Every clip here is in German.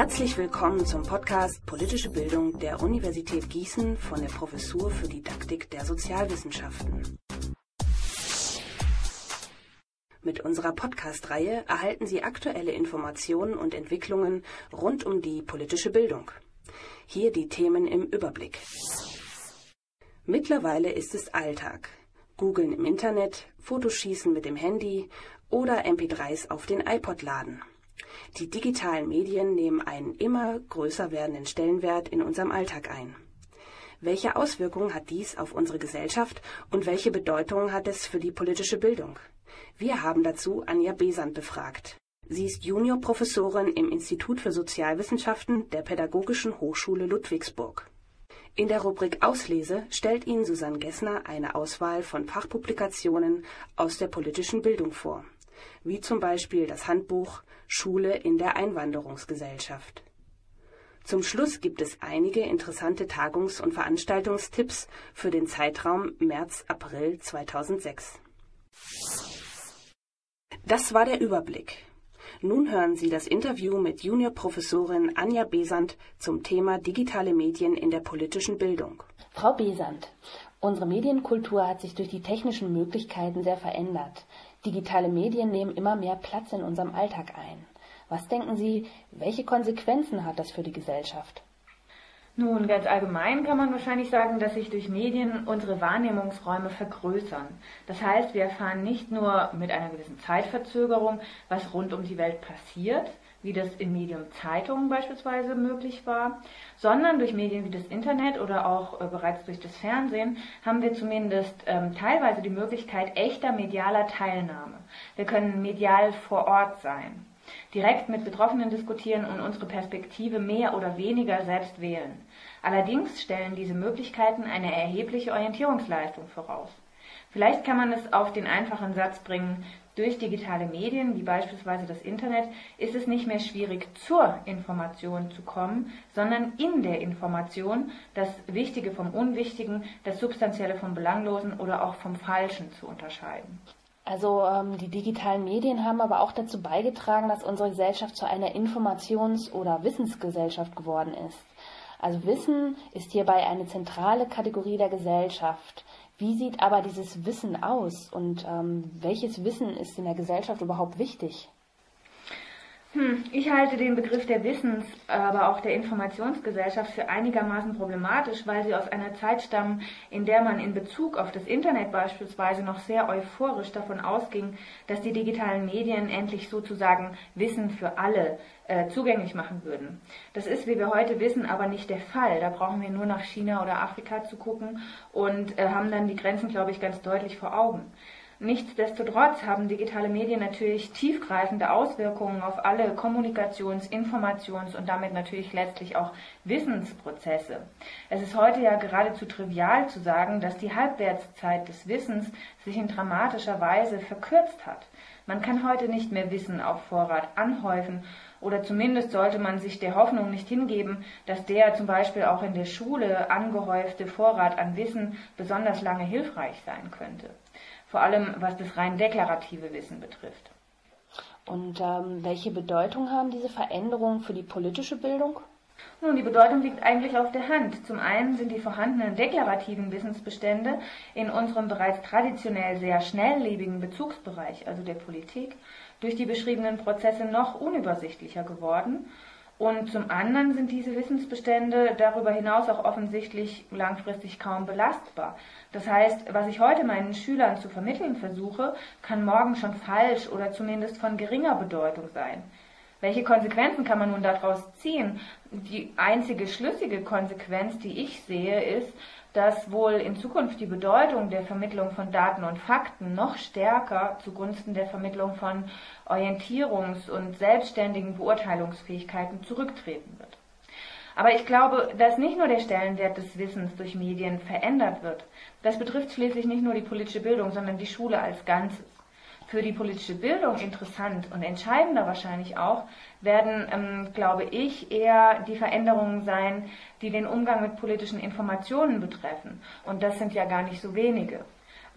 Herzlich willkommen zum Podcast Politische Bildung der Universität Gießen von der Professur für Didaktik der Sozialwissenschaften. Mit unserer Podcast-Reihe erhalten Sie aktuelle Informationen und Entwicklungen rund um die politische Bildung. Hier die Themen im Überblick. Mittlerweile ist es Alltag. Googeln im Internet, Fotoschießen mit dem Handy oder MP3s auf den iPod laden. Die digitalen Medien nehmen einen immer größer werdenden Stellenwert in unserem Alltag ein. Welche Auswirkungen hat dies auf unsere Gesellschaft und welche Bedeutung hat es für die politische Bildung? Wir haben dazu Anja Besant befragt. Sie ist Juniorprofessorin im Institut für Sozialwissenschaften der Pädagogischen Hochschule Ludwigsburg. In der Rubrik Auslese stellt Ihnen Susanne Gessner eine Auswahl von Fachpublikationen aus der politischen Bildung vor, wie zum Beispiel das Handbuch Schule in der Einwanderungsgesellschaft. Zum Schluss gibt es einige interessante Tagungs- und Veranstaltungstipps für den Zeitraum März-April 2006. Das war der Überblick. Nun hören Sie das Interview mit Juniorprofessorin Anja Besant zum Thema digitale Medien in der politischen Bildung. Frau Besant, unsere Medienkultur hat sich durch die technischen Möglichkeiten sehr verändert. Digitale Medien nehmen immer mehr Platz in unserem Alltag ein. Was denken Sie, welche Konsequenzen hat das für die Gesellschaft? Nun, ganz allgemein kann man wahrscheinlich sagen, dass sich durch Medien unsere Wahrnehmungsräume vergrößern. Das heißt, wir erfahren nicht nur mit einer gewissen Zeitverzögerung, was rund um die Welt passiert, wie das im Medium Zeitungen beispielsweise möglich war, sondern durch Medien wie das Internet oder auch äh, bereits durch das Fernsehen haben wir zumindest ähm, teilweise die Möglichkeit echter medialer Teilnahme. Wir können medial vor Ort sein direkt mit Betroffenen diskutieren und unsere Perspektive mehr oder weniger selbst wählen. Allerdings stellen diese Möglichkeiten eine erhebliche Orientierungsleistung voraus. Vielleicht kann man es auf den einfachen Satz bringen, durch digitale Medien, wie beispielsweise das Internet, ist es nicht mehr schwierig, zur Information zu kommen, sondern in der Information das Wichtige vom Unwichtigen, das Substanzielle vom Belanglosen oder auch vom Falschen zu unterscheiden. Also ähm, die digitalen Medien haben aber auch dazu beigetragen, dass unsere Gesellschaft zu einer Informations- oder Wissensgesellschaft geworden ist. Also Wissen ist hierbei eine zentrale Kategorie der Gesellschaft. Wie sieht aber dieses Wissen aus und ähm, welches Wissen ist in der Gesellschaft überhaupt wichtig? Hm, ich halte den Begriff der Wissens, aber auch der Informationsgesellschaft für einigermaßen problematisch, weil sie aus einer Zeit stammen, in der man in Bezug auf das Internet beispielsweise noch sehr euphorisch davon ausging, dass die digitalen Medien endlich sozusagen Wissen für alle äh, zugänglich machen würden. Das ist, wie wir heute wissen, aber nicht der Fall. Da brauchen wir nur nach China oder Afrika zu gucken und äh, haben dann die Grenzen, glaube ich, ganz deutlich vor Augen. Nichtsdestotrotz haben digitale Medien natürlich tiefgreifende Auswirkungen auf alle Kommunikations-, Informations- und damit natürlich letztlich auch Wissensprozesse. Es ist heute ja geradezu trivial zu sagen, dass die Halbwertszeit des Wissens sich in dramatischer Weise verkürzt hat. Man kann heute nicht mehr Wissen auf Vorrat anhäufen oder zumindest sollte man sich der Hoffnung nicht hingeben, dass der zum Beispiel auch in der Schule angehäufte Vorrat an Wissen besonders lange hilfreich sein könnte vor allem was das rein deklarative Wissen betrifft. Und ähm, welche Bedeutung haben diese Veränderungen für die politische Bildung? Nun, die Bedeutung liegt eigentlich auf der Hand. Zum einen sind die vorhandenen deklarativen Wissensbestände in unserem bereits traditionell sehr schnelllebigen Bezugsbereich, also der Politik, durch die beschriebenen Prozesse noch unübersichtlicher geworden und zum anderen sind diese Wissensbestände darüber hinaus auch offensichtlich langfristig kaum belastbar. Das heißt, was ich heute meinen Schülern zu vermitteln versuche, kann morgen schon falsch oder zumindest von geringer Bedeutung sein. Welche Konsequenzen kann man nun daraus ziehen? Die einzige schlüssige Konsequenz, die ich sehe, ist, dass wohl in Zukunft die Bedeutung der Vermittlung von Daten und Fakten noch stärker zugunsten der Vermittlung von Orientierungs- und selbstständigen Beurteilungsfähigkeiten zurücktreten wird. Aber ich glaube, dass nicht nur der Stellenwert des Wissens durch Medien verändert wird. Das betrifft schließlich nicht nur die politische Bildung, sondern die Schule als Ganzes für die politische Bildung interessant und entscheidender wahrscheinlich auch, werden, ähm, glaube ich, eher die Veränderungen sein, die den Umgang mit politischen Informationen betreffen. Und das sind ja gar nicht so wenige.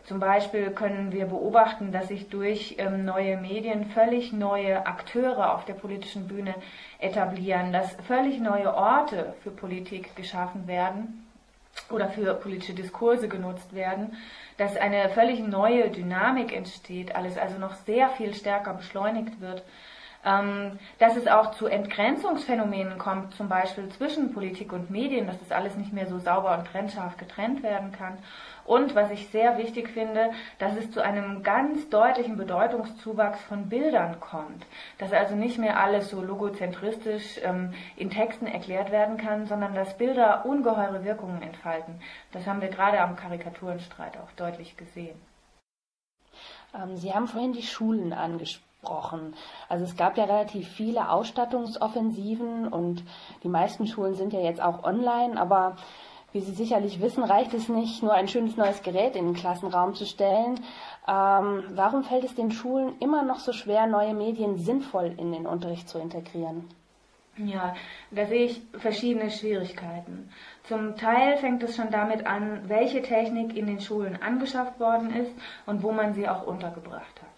Zum Beispiel können wir beobachten, dass sich durch ähm, neue Medien völlig neue Akteure auf der politischen Bühne etablieren, dass völlig neue Orte für Politik geschaffen werden oder für politische Diskurse genutzt werden, dass eine völlig neue Dynamik entsteht, alles also noch sehr viel stärker beschleunigt wird ähm, dass es auch zu Entgrenzungsphänomenen kommt, zum Beispiel zwischen Politik und Medien, dass das alles nicht mehr so sauber und trennscharf getrennt werden kann. Und was ich sehr wichtig finde, dass es zu einem ganz deutlichen Bedeutungszuwachs von Bildern kommt. Dass also nicht mehr alles so logozentristisch ähm, in Texten erklärt werden kann, sondern dass Bilder ungeheure Wirkungen entfalten. Das haben wir gerade am Karikaturenstreit auch deutlich gesehen. Ähm, Sie haben vorhin die Schulen angesprochen gesprochen. Also es gab ja relativ viele Ausstattungsoffensiven und die meisten Schulen sind ja jetzt auch online, aber wie Sie sicherlich wissen, reicht es nicht, nur ein schönes neues Gerät in den Klassenraum zu stellen. Ähm, warum fällt es den Schulen immer noch so schwer, neue Medien sinnvoll in den Unterricht zu integrieren? Ja, da sehe ich verschiedene Schwierigkeiten. Zum Teil fängt es schon damit an, welche Technik in den Schulen angeschafft worden ist und wo man sie auch untergebracht hat.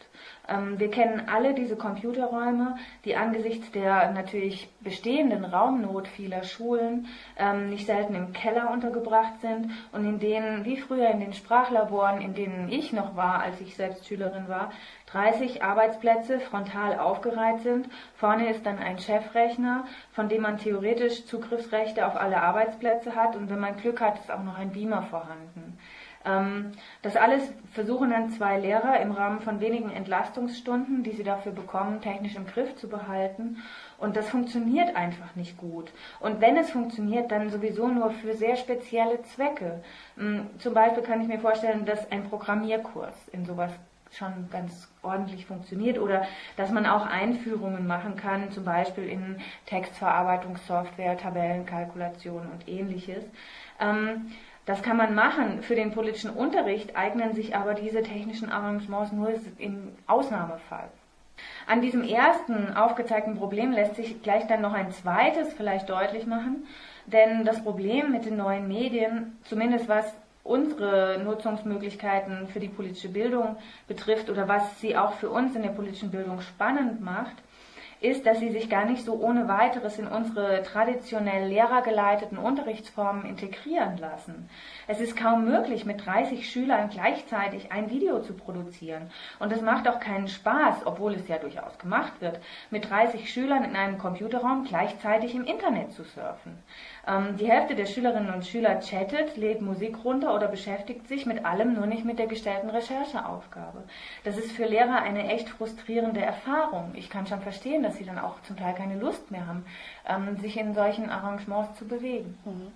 Ähm, wir kennen alle diese Computerräume, die angesichts der natürlich bestehenden Raumnot vieler Schulen ähm, nicht selten im Keller untergebracht sind und in denen, wie früher in den Sprachlaboren, in denen ich noch war, als ich selbst Schülerin war, 30 Arbeitsplätze frontal aufgereiht sind. Vorne ist dann ein Chefrechner, von dem man theoretisch Zugriffsrechte auf alle Arbeitsplätze hat und wenn man Glück hat, ist auch noch ein Beamer vorhanden. Ähm, das alles versuchen dann zwei Lehrer im Rahmen von wenigen Entlastungsstunden, die sie dafür bekommen, technisch im Griff zu behalten. Und das funktioniert einfach nicht gut. Und wenn es funktioniert, dann sowieso nur für sehr spezielle Zwecke. Ähm, zum Beispiel kann ich mir vorstellen, dass ein Programmierkurs in sowas schon ganz ordentlich funktioniert oder dass man auch Einführungen machen kann, zum Beispiel in Textverarbeitungssoftware, Tabellenkalkulation und ähnliches. Das kann man machen. Für den politischen Unterricht eignen sich aber diese technischen Arrangements nur im Ausnahmefall. An diesem ersten aufgezeigten Problem lässt sich gleich dann noch ein zweites vielleicht deutlich machen, denn das Problem mit den neuen Medien, zumindest was unsere Nutzungsmöglichkeiten für die politische Bildung betrifft oder was sie auch für uns in der politischen Bildung spannend macht, ist, dass sie sich gar nicht so ohne weiteres in unsere traditionell lehrergeleiteten Unterrichtsformen integrieren lassen. Es ist kaum möglich, mit 30 Schülern gleichzeitig ein Video zu produzieren. Und es macht auch keinen Spaß, obwohl es ja durchaus gemacht wird, mit 30 Schülern in einem Computerraum gleichzeitig im Internet zu surfen. Ähm, die Hälfte der Schülerinnen und Schüler chattet, lädt Musik runter oder beschäftigt sich mit allem, nur nicht mit der gestellten Rechercheaufgabe. Das ist für Lehrer eine echt frustrierende Erfahrung. Ich kann schon verstehen, dass sie dann auch zum Teil keine Lust mehr haben, ähm, sich in solchen Arrangements zu bewegen. Mhm.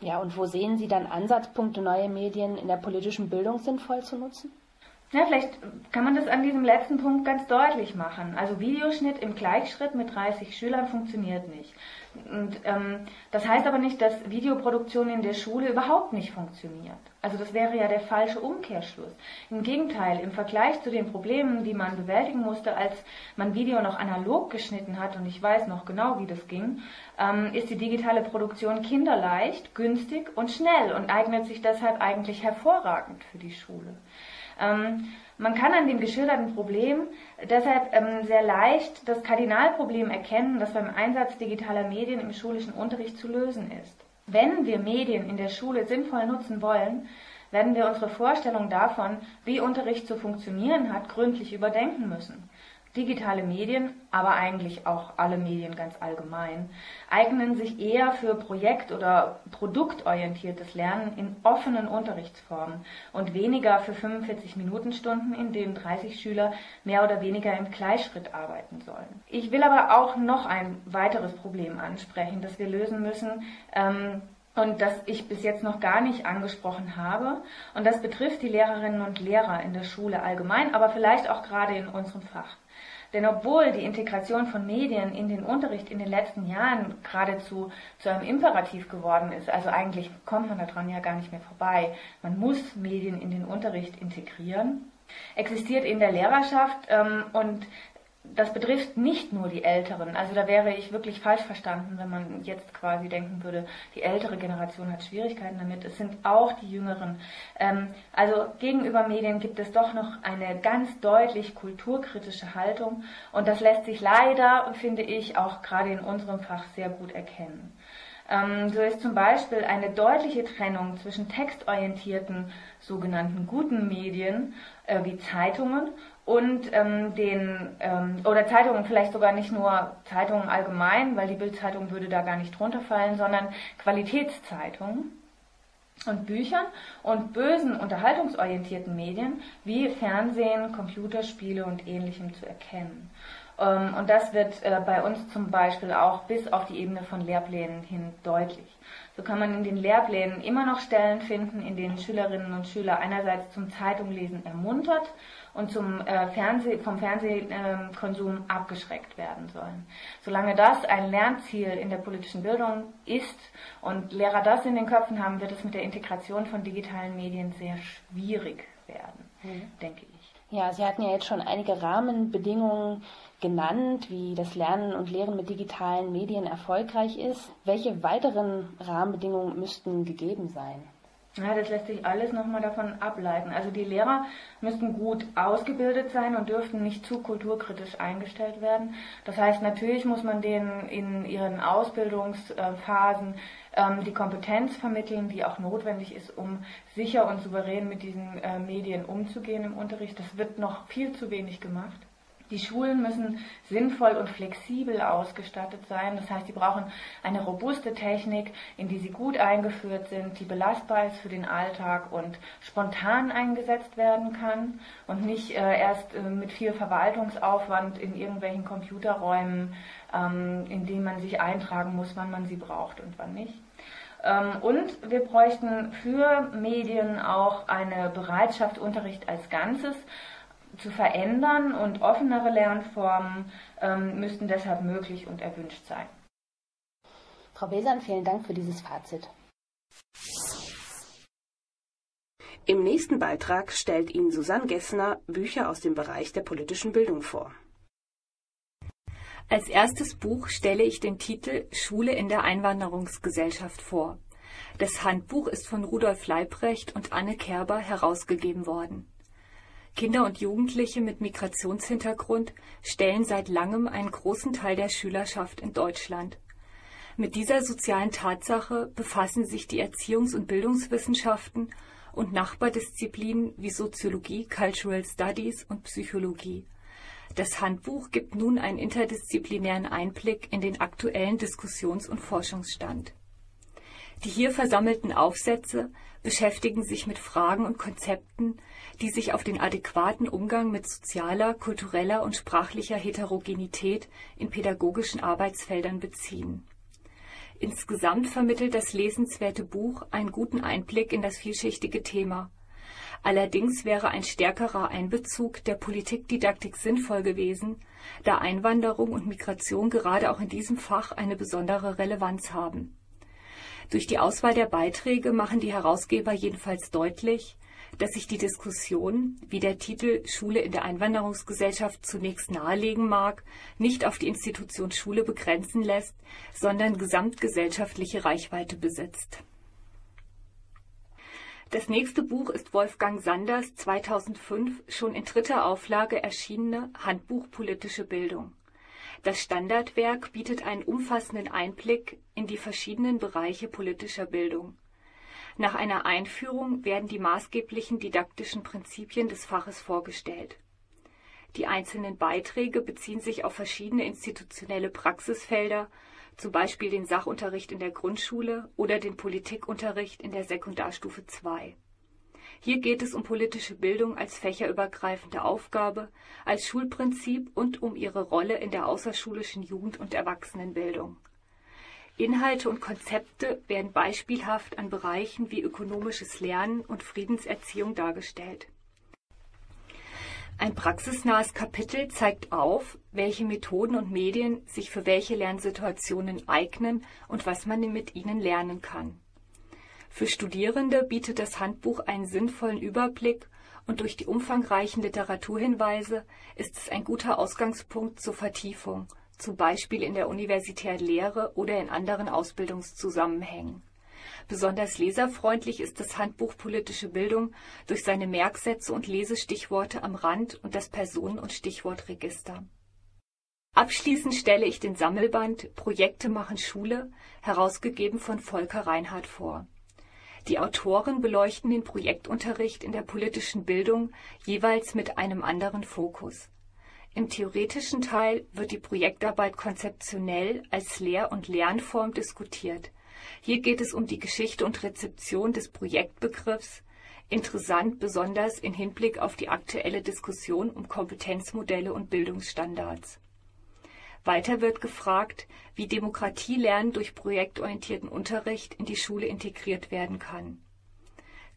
Ja, und wo sehen Sie dann Ansatzpunkte, neue Medien in der politischen Bildung sinnvoll zu nutzen? Ja, vielleicht kann man das an diesem letzten Punkt ganz deutlich machen. Also Videoschnitt im Gleichschritt mit 30 Schülern funktioniert nicht. Und ähm, das heißt aber nicht, dass Videoproduktion in der Schule überhaupt nicht funktioniert. Also das wäre ja der falsche Umkehrschluss. Im Gegenteil, im Vergleich zu den Problemen, die man bewältigen musste, als man Video noch analog geschnitten hat, und ich weiß noch genau, wie das ging, ähm, ist die digitale Produktion kinderleicht, günstig und schnell und eignet sich deshalb eigentlich hervorragend für die Schule. Ähm, man kann an dem geschilderten Problem deshalb ähm, sehr leicht das Kardinalproblem erkennen, das beim Einsatz digitaler Medien im schulischen Unterricht zu lösen ist. Wenn wir Medien in der Schule sinnvoll nutzen wollen, werden wir unsere Vorstellung davon, wie Unterricht zu funktionieren hat, gründlich überdenken müssen. Digitale Medien, aber eigentlich auch alle Medien ganz allgemein, eignen sich eher für projekt- oder produktorientiertes Lernen in offenen Unterrichtsformen und weniger für 45-Minuten-Stunden, in denen 30 Schüler mehr oder weniger im Gleichschritt arbeiten sollen. Ich will aber auch noch ein weiteres Problem ansprechen, das wir lösen müssen. Ähm, und das ich bis jetzt noch gar nicht angesprochen habe. Und das betrifft die Lehrerinnen und Lehrer in der Schule allgemein, aber vielleicht auch gerade in unserem Fach. Denn obwohl die Integration von Medien in den Unterricht in den letzten Jahren geradezu zu einem Imperativ geworden ist, also eigentlich kommt man daran ja gar nicht mehr vorbei, man muss Medien in den Unterricht integrieren, existiert in der Lehrerschaft ähm, und das betrifft nicht nur die Älteren. Also da wäre ich wirklich falsch verstanden, wenn man jetzt quasi denken würde, die ältere Generation hat Schwierigkeiten damit. Es sind auch die Jüngeren. Ähm, also gegenüber Medien gibt es doch noch eine ganz deutlich kulturkritische Haltung und das lässt sich leider, finde ich, auch gerade in unserem Fach sehr gut erkennen. Ähm, so ist zum Beispiel eine deutliche Trennung zwischen textorientierten sogenannten guten Medien äh, wie Zeitungen und ähm, den ähm, oder Zeitungen vielleicht sogar nicht nur Zeitungen allgemein, weil die Bildzeitung würde da gar nicht drunter fallen, sondern Qualitätszeitungen und Büchern und bösen unterhaltungsorientierten Medien wie Fernsehen, Computerspiele und ähnlichem zu erkennen. Ähm, und das wird äh, bei uns zum Beispiel auch bis auf die Ebene von Lehrplänen hin deutlich. So kann man in den Lehrplänen immer noch Stellen finden, in denen Schülerinnen und Schüler einerseits zum Zeitunglesen ermuntert und zum, äh, Fernseh, vom Fernsehkonsum äh, abgeschreckt werden sollen. Solange das ein Lernziel in der politischen Bildung ist und Lehrer das in den Köpfen haben, wird es mit der Integration von digitalen Medien sehr schwierig werden, mhm. denke ich. Ja, Sie hatten ja jetzt schon einige Rahmenbedingungen genannt, wie das Lernen und Lehren mit digitalen Medien erfolgreich ist. Welche weiteren Rahmenbedingungen müssten gegeben sein? Ja, das lässt sich alles nochmal davon ableiten. Also die Lehrer müssten gut ausgebildet sein und dürften nicht zu kulturkritisch eingestellt werden. Das heißt, natürlich muss man denen in ihren Ausbildungsphasen ähm, die Kompetenz vermitteln, die auch notwendig ist, um sicher und souverän mit diesen äh, Medien umzugehen im Unterricht. Das wird noch viel zu wenig gemacht. Die Schulen müssen sinnvoll und flexibel ausgestattet sein. Das heißt, sie brauchen eine robuste Technik, in die sie gut eingeführt sind, die belastbar ist für den Alltag und spontan eingesetzt werden kann und nicht äh, erst äh, mit viel Verwaltungsaufwand in irgendwelchen Computerräumen, ähm, in denen man sich eintragen muss, wann man sie braucht und wann nicht. Ähm, und wir bräuchten für Medien auch eine Bereitschaft, Unterricht als Ganzes zu verändern und offenere Lernformen ähm, müssten deshalb möglich und erwünscht sein. Frau Besan, vielen Dank für dieses Fazit. Im nächsten Beitrag stellt Ihnen Susanne Gessner Bücher aus dem Bereich der politischen Bildung vor. Als erstes Buch stelle ich den Titel Schule in der Einwanderungsgesellschaft vor. Das Handbuch ist von Rudolf Leibrecht und Anne Kerber herausgegeben worden. Kinder und Jugendliche mit Migrationshintergrund stellen seit langem einen großen Teil der Schülerschaft in Deutschland. Mit dieser sozialen Tatsache befassen sich die Erziehungs- und Bildungswissenschaften und Nachbardisziplinen wie Soziologie, Cultural Studies und Psychologie. Das Handbuch gibt nun einen interdisziplinären Einblick in den aktuellen Diskussions- und Forschungsstand. Die hier versammelten Aufsätze beschäftigen sich mit Fragen und Konzepten, die sich auf den adäquaten Umgang mit sozialer, kultureller und sprachlicher Heterogenität in pädagogischen Arbeitsfeldern beziehen. Insgesamt vermittelt das lesenswerte Buch einen guten Einblick in das vielschichtige Thema. Allerdings wäre ein stärkerer Einbezug der Politikdidaktik sinnvoll gewesen, da Einwanderung und Migration gerade auch in diesem Fach eine besondere Relevanz haben. Durch die Auswahl der Beiträge machen die Herausgeber jedenfalls deutlich, dass sich die Diskussion, wie der Titel Schule in der Einwanderungsgesellschaft zunächst nahelegen mag, nicht auf die Institution Schule begrenzen lässt, sondern gesamtgesellschaftliche Reichweite besitzt. Das nächste Buch ist Wolfgang Sanders 2005 schon in dritter Auflage erschienene Handbuch Politische Bildung. Das Standardwerk bietet einen umfassenden Einblick in die verschiedenen Bereiche politischer Bildung. Nach einer Einführung werden die maßgeblichen didaktischen Prinzipien des Faches vorgestellt. Die einzelnen Beiträge beziehen sich auf verschiedene institutionelle Praxisfelder, zum Beispiel den Sachunterricht in der Grundschule oder den Politikunterricht in der Sekundarstufe II. Hier geht es um politische Bildung als fächerübergreifende Aufgabe, als Schulprinzip und um ihre Rolle in der außerschulischen Jugend- und Erwachsenenbildung Inhalte und Konzepte werden beispielhaft an Bereichen wie ökonomisches Lernen und Friedenserziehung dargestellt. Ein praxisnahes Kapitel zeigt auf, welche Methoden und Medien sich für welche Lernsituationen eignen und was man mit ihnen lernen kann. Für Studierende bietet das Handbuch einen sinnvollen Überblick und durch die umfangreichen Literaturhinweise ist es ein guter Ausgangspunkt zur Vertiefung, zum Beispiel in der universitären Lehre oder in anderen Ausbildungszusammenhängen. Besonders leserfreundlich ist das Handbuch Politische Bildung durch seine Merksätze und Lesestichworte am Rand und das Personen- und Stichwortregister. Abschließend stelle ich den Sammelband Projekte machen Schule, herausgegeben von Volker Reinhardt vor. Die Autoren beleuchten den Projektunterricht in der politischen Bildung jeweils mit einem anderen Fokus. Im theoretischen Teil wird die Projektarbeit konzeptionell als Lehr- und Lernform diskutiert. Hier geht es um die Geschichte und Rezeption des Projektbegriffs, interessant besonders in Hinblick auf die aktuelle Diskussion um Kompetenzmodelle und Bildungsstandards. Weiter wird gefragt, wie Demokratielernen durch projektorientierten Unterricht in die Schule integriert werden kann.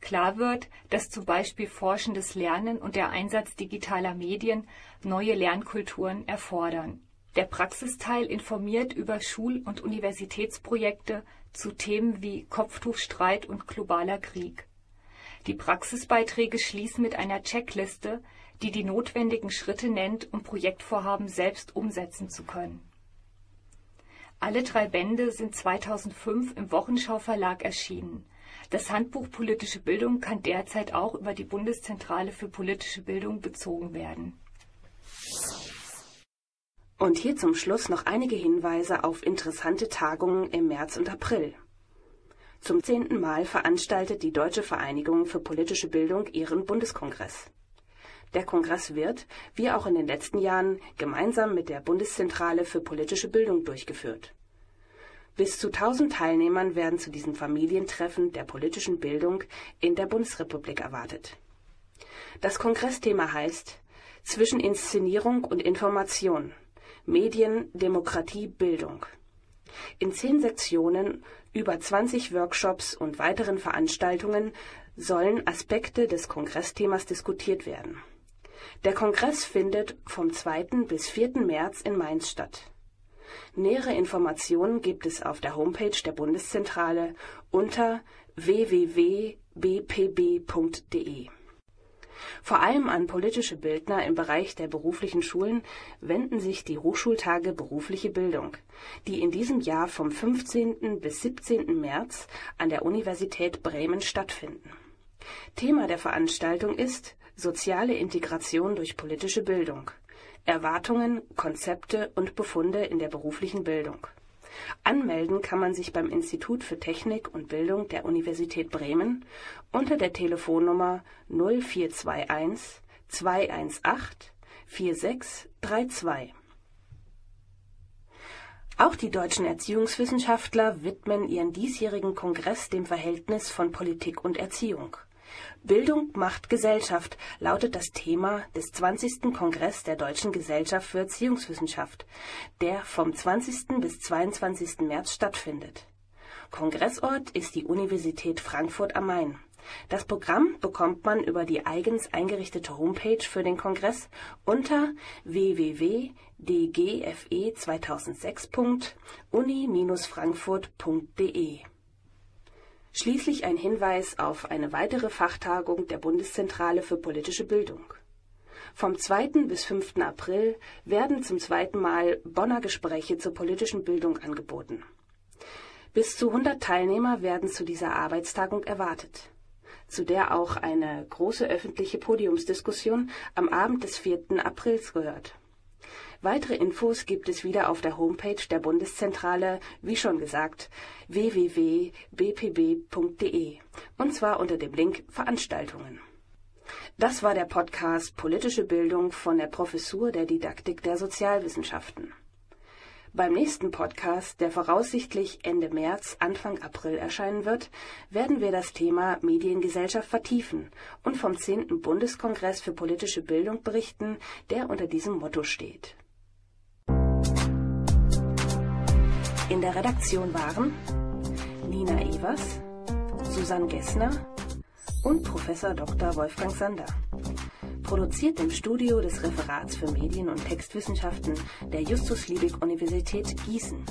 Klar wird, dass zum Beispiel forschendes Lernen und der Einsatz digitaler Medien neue Lernkulturen erfordern. Der Praxisteil informiert über Schul- und Universitätsprojekte zu Themen wie Kopftuchstreit und globaler Krieg. Die Praxisbeiträge schließen mit einer Checkliste, die die notwendigen Schritte nennt, um Projektvorhaben selbst umsetzen zu können. Alle drei Bände sind 2005 im Wochenschau Verlag erschienen. Das Handbuch Politische Bildung kann derzeit auch über die Bundeszentrale für politische Bildung bezogen werden. Und hier zum Schluss noch einige Hinweise auf interessante Tagungen im März und April. Zum zehnten Mal veranstaltet die Deutsche Vereinigung für politische Bildung ihren Bundeskongress. Der Kongress wird, wie auch in den letzten Jahren, gemeinsam mit der Bundeszentrale für politische Bildung durchgeführt. Bis zu 1000 Teilnehmern werden zu diesem Familientreffen der politischen Bildung in der Bundesrepublik erwartet. Das Kongressthema heißt Zwischen Inszenierung und Information Medien, Demokratie, Bildung. In zehn Sektionen, über 20 Workshops und weiteren Veranstaltungen sollen Aspekte des Kongressthemas diskutiert werden. Der Kongress findet vom 2. bis 4. März in Mainz statt. Nähere Informationen gibt es auf der Homepage der Bundeszentrale unter www.bpb.de. Vor allem an politische Bildner im Bereich der beruflichen Schulen wenden sich die Hochschultage Berufliche Bildung, die in diesem Jahr vom 15. bis 17. März an der Universität Bremen stattfinden. Thema der Veranstaltung ist Soziale Integration durch politische Bildung. Erwartungen, Konzepte und Befunde in der beruflichen Bildung. Anmelden kann man sich beim Institut für Technik und Bildung der Universität Bremen unter der Telefonnummer 0421 218 4632. Auch die deutschen Erziehungswissenschaftler widmen ihren diesjährigen Kongress dem Verhältnis von Politik und Erziehung. Bildung macht Gesellschaft lautet das Thema des 20. Kongress der Deutschen Gesellschaft für Erziehungswissenschaft, der vom 20. bis 22. März stattfindet. Kongressort ist die Universität Frankfurt am Main. Das Programm bekommt man über die eigens eingerichtete Homepage für den Kongress unter www.dgfe2006.uni-frankfurt.de Schließlich ein Hinweis auf eine weitere Fachtagung der Bundeszentrale für politische Bildung. Vom 2. bis 5. April werden zum zweiten Mal Bonner Gespräche zur politischen Bildung angeboten. Bis zu 100 Teilnehmer werden zu dieser Arbeitstagung erwartet, zu der auch eine große öffentliche Podiumsdiskussion am Abend des 4. Aprils gehört Weitere Infos gibt es wieder auf der Homepage der Bundeszentrale, wie schon gesagt, www.bpb.de und zwar unter dem Link Veranstaltungen. Das war der Podcast Politische Bildung von der Professur der Didaktik der Sozialwissenschaften. Beim nächsten Podcast, der voraussichtlich Ende März, Anfang April erscheinen wird, werden wir das Thema Mediengesellschaft vertiefen und vom 10. Bundeskongress für politische Bildung berichten, der unter diesem Motto steht. In der Redaktion waren Nina Evers, Susanne Gessner und Professor Dr. Wolfgang Sander. Produziert im Studio des Referats für Medien- und Textwissenschaften der Justus Liebig Universität Gießen.